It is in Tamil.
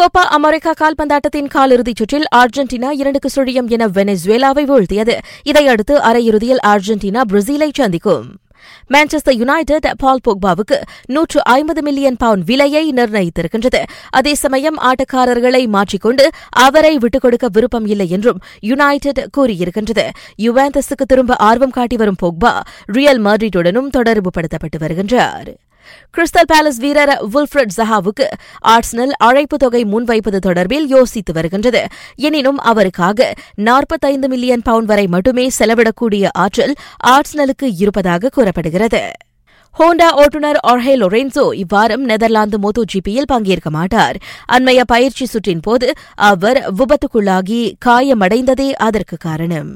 கோப்பா அமெரிக்கா கால்பந்தாட்டத்தின் காலிறுதிச் சுற்றில் அர்ஜென்டினா இரண்டுக்கு சுழியம் என வெனிசுவேலாவை வீழ்த்தியது. இதையடுத்து அரையிறுதியில் அர்ஜென்டினா பிரேசிலை சந்திக்கும். மான்செஸ்டர் யுனைடெட் பால் போக்பாவுக்கு நூற்று ஐம்பது மில்லியன் பவுண்ட் விலையை நிர்ணயித்திருக்கின்றது. அதே சமயம் ஆட்டக்காரர்களை மாற்றிக்கொண்டு அவரை விட்டுக் கொடுக்க விருப்பம் இல்லை என்றும் யுனைடெட் கூறியிருக்கின்றது. யுவாந்தஸுக்கு திரும்ப ஆர்வம் காட்டி வரும் போக்பா ரியல் மட்ரிட்டுடனும் தொடர்பு படுத்தப்பட்டு வருகின்றார். கிறிஸ்டல் பேலஸ் வீரர் வில்ஃபிரட் ஜஹாவுக்கு ஆர்ட்ஸ்னல் அழைப்பு தொகை முன்வைப்பது தொடர்பில் யோசித்து வருகின்றது. எனினும் அவருக்காக நாற்பத்தைந்து மில்லியன் பவுண்ட் வரை மட்டுமே செலவிடக்கூடிய ஆற்றல் ஆர்ட்ஸ்னலுக்கு இருப்பதாக கூறப்படுகிறது. ஹோண்டா ஓட்டுநர் ஆர்ஹே லொரென்சோ இவ்வாரம் நெதர்லாந்து மோட்டோ ஜிபியில் பங்கேற்க மாட்டார். அண்மைய பயிற்சி சுற்றின் போது அவர் விபத்துக்குள்ளாகி காயமடைந்ததே அதற்கு காரணம்.